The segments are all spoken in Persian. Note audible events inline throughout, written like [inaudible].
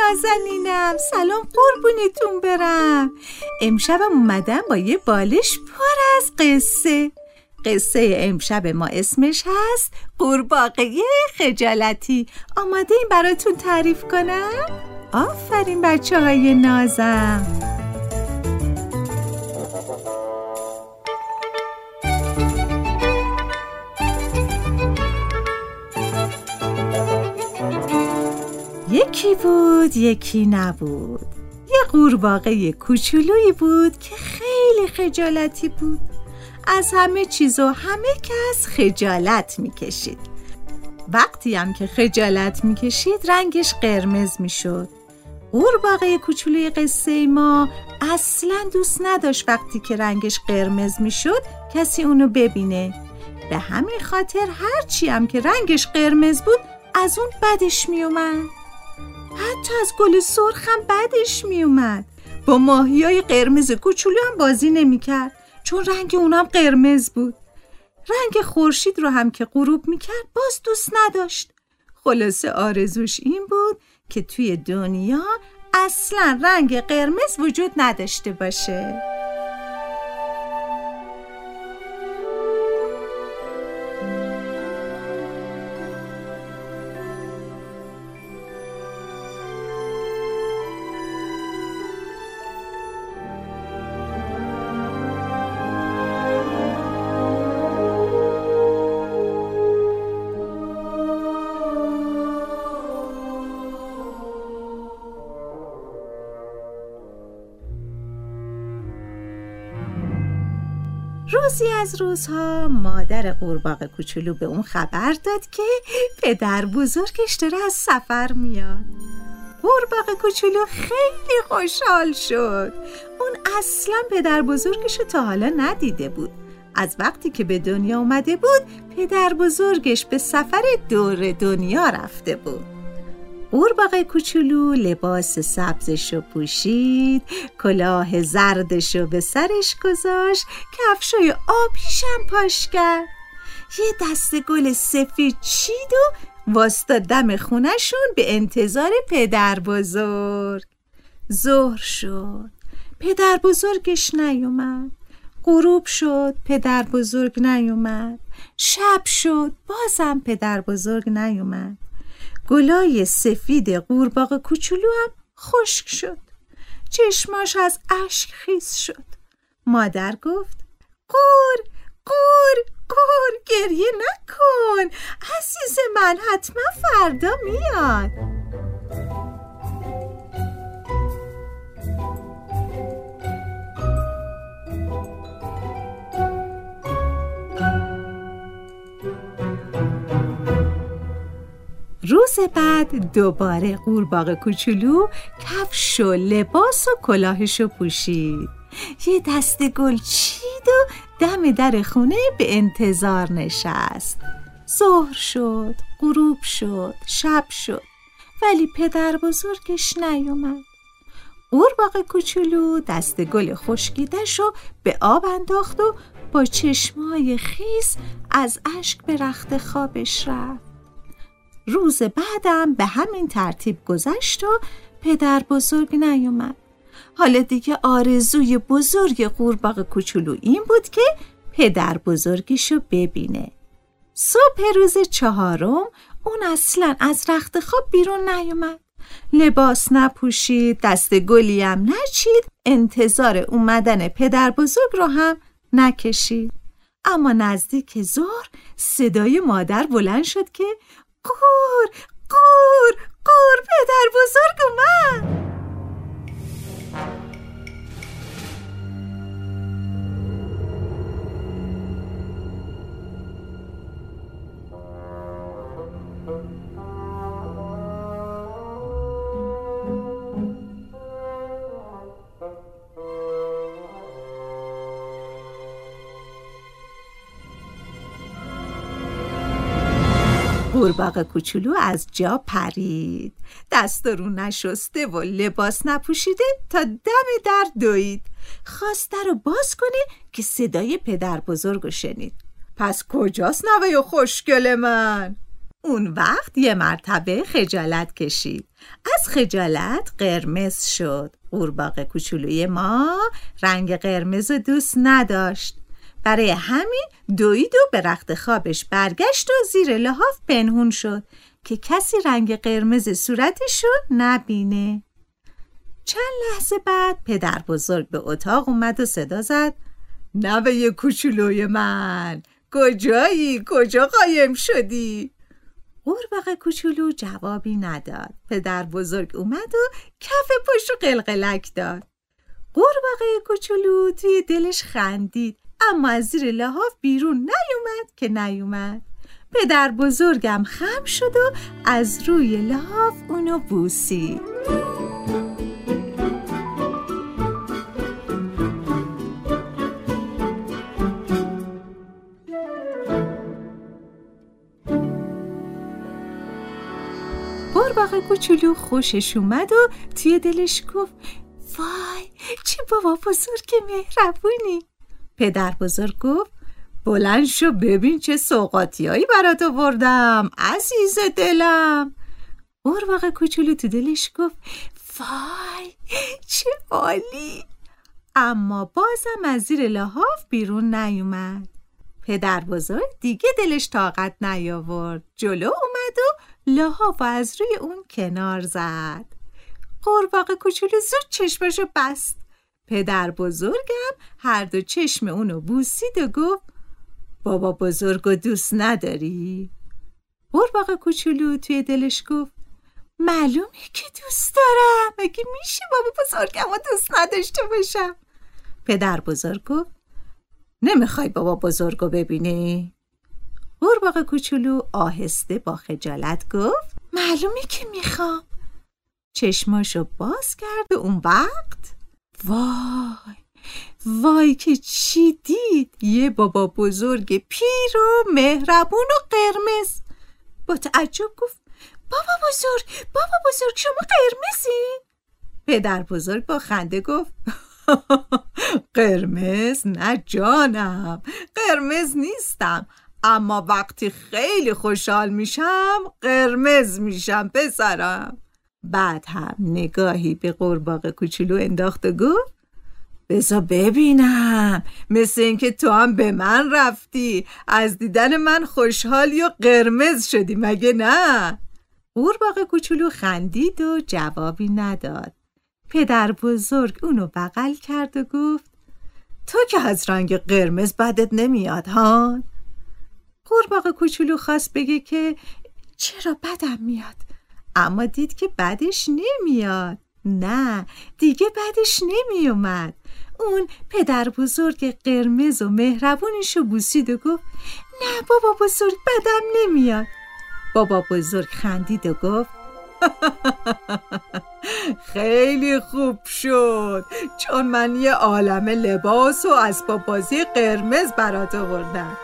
نازنینم. سلام قربونتون برم. امشب اومدم با یه بالش پر از قصه. قصه امشب ما اسمش هست قورباغه خجالتی. آماده این براتون تعریف کنم؟ آفرین بچه های نازم. یکی بود یکی نبود. یه قورباغه کوچولویی بود که خیلی خجالتی بود. از همه چیز و همه کس خجالت می‌کشید. وقتی هم که خجالت می‌کشید رنگش قرمز می‌شد. قورباغه کوچولوی قصه ما اصلا دوست نداشت وقتی که رنگش قرمز می‌شد کسی اونو ببینه. به همین خاطر هرچی هم که رنگش قرمز بود از اون بدش میومد حتی از گل سرخم بدش میومد. با ماهی های قرمز کوچولو هم بازی نمی‌کرد چون رنگ اونم قرمز بود. رنگ خورشید رو هم که غروب می‌کرد باز دوست نداشت. خلاصه آرزوش این بود که توی دنیا اصلا رنگ قرمز وجود نداشته باشه. روزی از روزها مادر قورباغه کوچولو به اون خبر داد که پدر بزرگش داره از سفر میاد. قورباغه کوچولو خیلی خوشحال شد. اون اصلا پدر بزرگش رو تا حالا ندیده بود. از وقتی که به دنیا اومده بود پدر بزرگش به سفر دور دنیا رفته بود. قورباغه کوچولو لباس سبزشو پوشید کلاه زردشو به سرش گذاشت کفشای آبیشم پاش کرد. یه دست گل سفید چید و واستا دم خونشون به انتظار پدر بزرگ. ظهر شد. پدر بزرگش نیومد. غروب شد پدر بزرگ نیومد. شب شد بازم پدر بزرگ نیومد. گلای سفید قورباغه کوچولو هم خشک شد. چشماش از اشک خیس شد. مادر گفت قور قور قور گریه نکن. عزیز من حتما فردا میاد. روز بعد دوباره قورباغه کوچولو کفش و لباس و کلاهشو پوشید. یه دست گل چید و دم در خونه به انتظار نشست. ظهر شد غروب شد شب شد ولی پدر بزرگش نیومد. قورباغه کوچولو دست گل خشکیدش رو به آب انداخت و با چشمای خیس از اشک به رخت خوابش رفت. روز بعدم به همین ترتیب گذشت و پدر بزرگ نیومد. حالا دیگه آرزوی بزرگ قورباغه کوچولو این بود که پدر بزرگشو ببینه. صبح روز چهارم اون اصلا از رخت خواب بیرون نیومد. لباس نپوشید دست گلی هم نچید انتظار اومدن پدر بزرگ رو هم نکشید. اما نزدیک ظهر صدای مادر بلند شد که قور قور قور پدر بزرگ اومد. قورباغه کوچولو از جا پرید. دست رو نشسته و لباس نپوشیده تا دم در دوید. خواست در رو باز کنه که صدای پدر بزرگ شنید. پس کجاست نوه خوشگل من؟ اون وقت یه مرتبه خجالت کشید. از خجالت قرمز شد. قورباغه کوچولوی ما رنگ قرمز دوست نداشت. برای همین دوید و به رخت خوابش برگشت و زیر لحاف پنهون شد که کسی رنگ قرمز صورتش رو نبینه. چند لحظه بعد پدر بزرگ به اتاق اومد و صدا زد. نوه کوچولوی من کجایی؟ کجا قایم شدی؟ قورباغه کوچولو جوابی نداد. پدر بزرگ اومد و کف پشت قلقلک داد. قورباغه کوچولو توی دلش خندید. اما از زیر لحاف بیرون نیومد که نیومد. پدر بزرگم خم شد و از روی لحاف اونو بوسید. قورباغه کوچولو خوشش اومد و توی دلش گفت وای چه بابا بزرگ مهربونی. پدر بزرگ گفت بلند شو ببین چه سوقاتیایی برات آوردم. عزیز دلم. قورباغه کوچولو تو دلش گفت وای چه عالی. اما بازم از زیر لحاف بیرون نیومد. پدر بزرگ دیگه دلش طاقت نیاورد. جلو اومد و لحاف از روی اون کنار زد. قورباغه کوچولو زود چشمشو بست. پدر بزرگم هر دو چشم اونو بوسید و گفت بابا بزرگ و دوست نداری؟ قورباغه کوچولو توی دلش گفت معلومه که دوست دارم مگه میشه بابا بزرگم و دوست نداشته باشم پدر بزرگ گفت نمی‌خوای بابا بزرگو ببینی؟ قورباغه کوچولو آهسته با خجالت گفت معلومه که می‌خوام چشماشو باز کرد اون وقت وای وای که چی دید؟ یه بابا بزرگ پیر و مهربون و قرمز. با تعجب گفت بابا بزرگ بابا بزرگ شما قرمزی؟ پدر بزرگ با خنده گفت [laughs] قرمز نه جانم قرمز نیستم. اما وقتی خیلی خوشحال میشم قرمز میشم پسرم. بعد هم نگاهی به قورباغه کوچولو انداخت و گفت بزا ببینم مثل اینکه تو هم به من رفتی از دیدن من خوشحالی و قرمز شدی مگه نه؟ قورباغه کوچولو خندید و جوابی نداد پدر بزرگ اونو بغل کرد و گفت تو که از رنگ قرمز بدت نمیاد ها؟ قورباغه کوچولو خواست بگه که چرا بدم میاد اما دید که بدش نمیاد. نه دیگه بدش نمیومد. اون پدر بزرگ قرمز و مهربونشو بوسید و گفت نه بابا بزرگ بدم نمیاد. بابا بزرگ خندید و گفت [laughs] خیلی خوب شد چون من یه عالم لباس و اسباب بازی قرمز برات آوردم.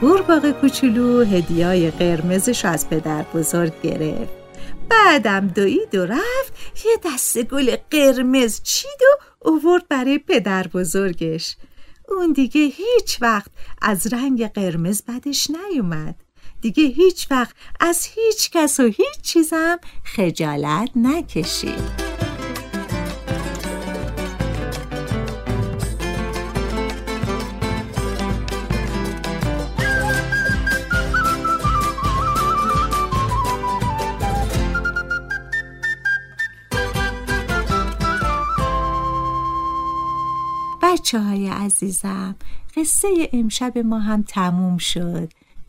قورباغه کوچولو هدیای قرمزش از پدر بزرگ گرفت. بعدم دوید و رفت یه دست گل قرمز چید و اوورد برای پدر بزرگش. اون دیگه هیچ وقت از رنگ قرمز بدش نیومد. دیگه هیچ وقت از هیچ کس و هیچ چیزم خجالت نکشید. بچه های عزیزم قصه امشب ما هم تموم شد.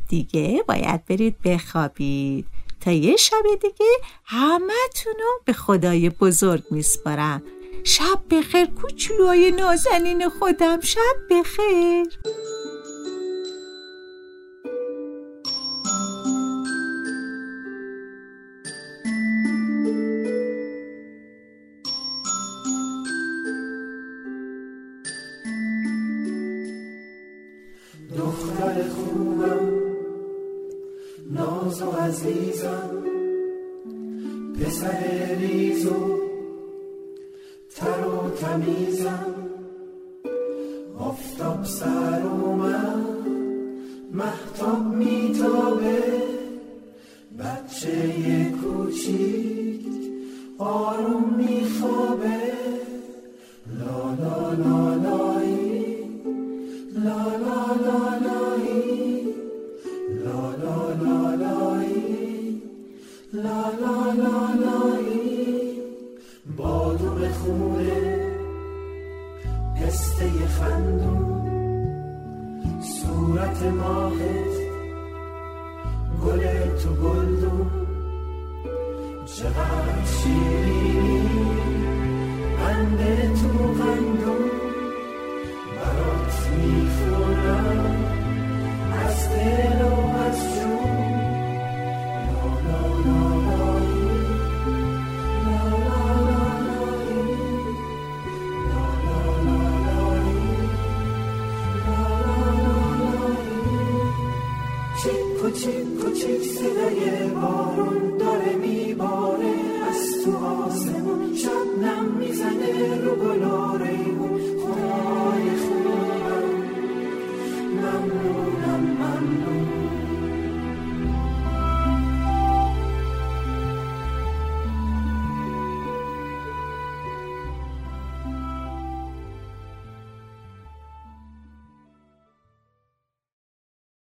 دیگه باید برید بخوابید. تا یه شب دیگه همتونو به خدای بزرگ میسپارم. شب بخیر کوچولوهای نازنین خودم. شب بخیر. عزیزم پسر ریز و تر و تمیزم. آفتاب سر من محتاب میتابه. بچه کوچیک آروم میخوابه. لا لا لا لایی لا لا لا لایی بادوم خونه پسته خندون صورت ماهت گل تو گلدون چقدر شیرینی بنده تو قندون camisa nel rucolore